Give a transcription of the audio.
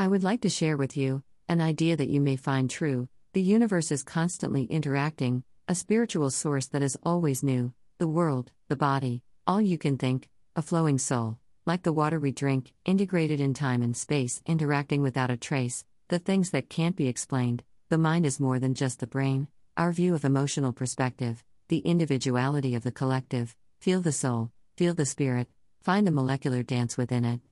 I would like to share with you an idea that you may find true. The universe is constantly interacting, a spiritual source that is always new, the world, the body, all you can think, a flowing soul, like the water we drink, integrated in time and space, interacting without a trace, the things that can't be explained. The mind is more than just the brain, our view of emotional perspective, the individuality of the collective. Feel the soul, feel the spirit, find the molecular dance within it.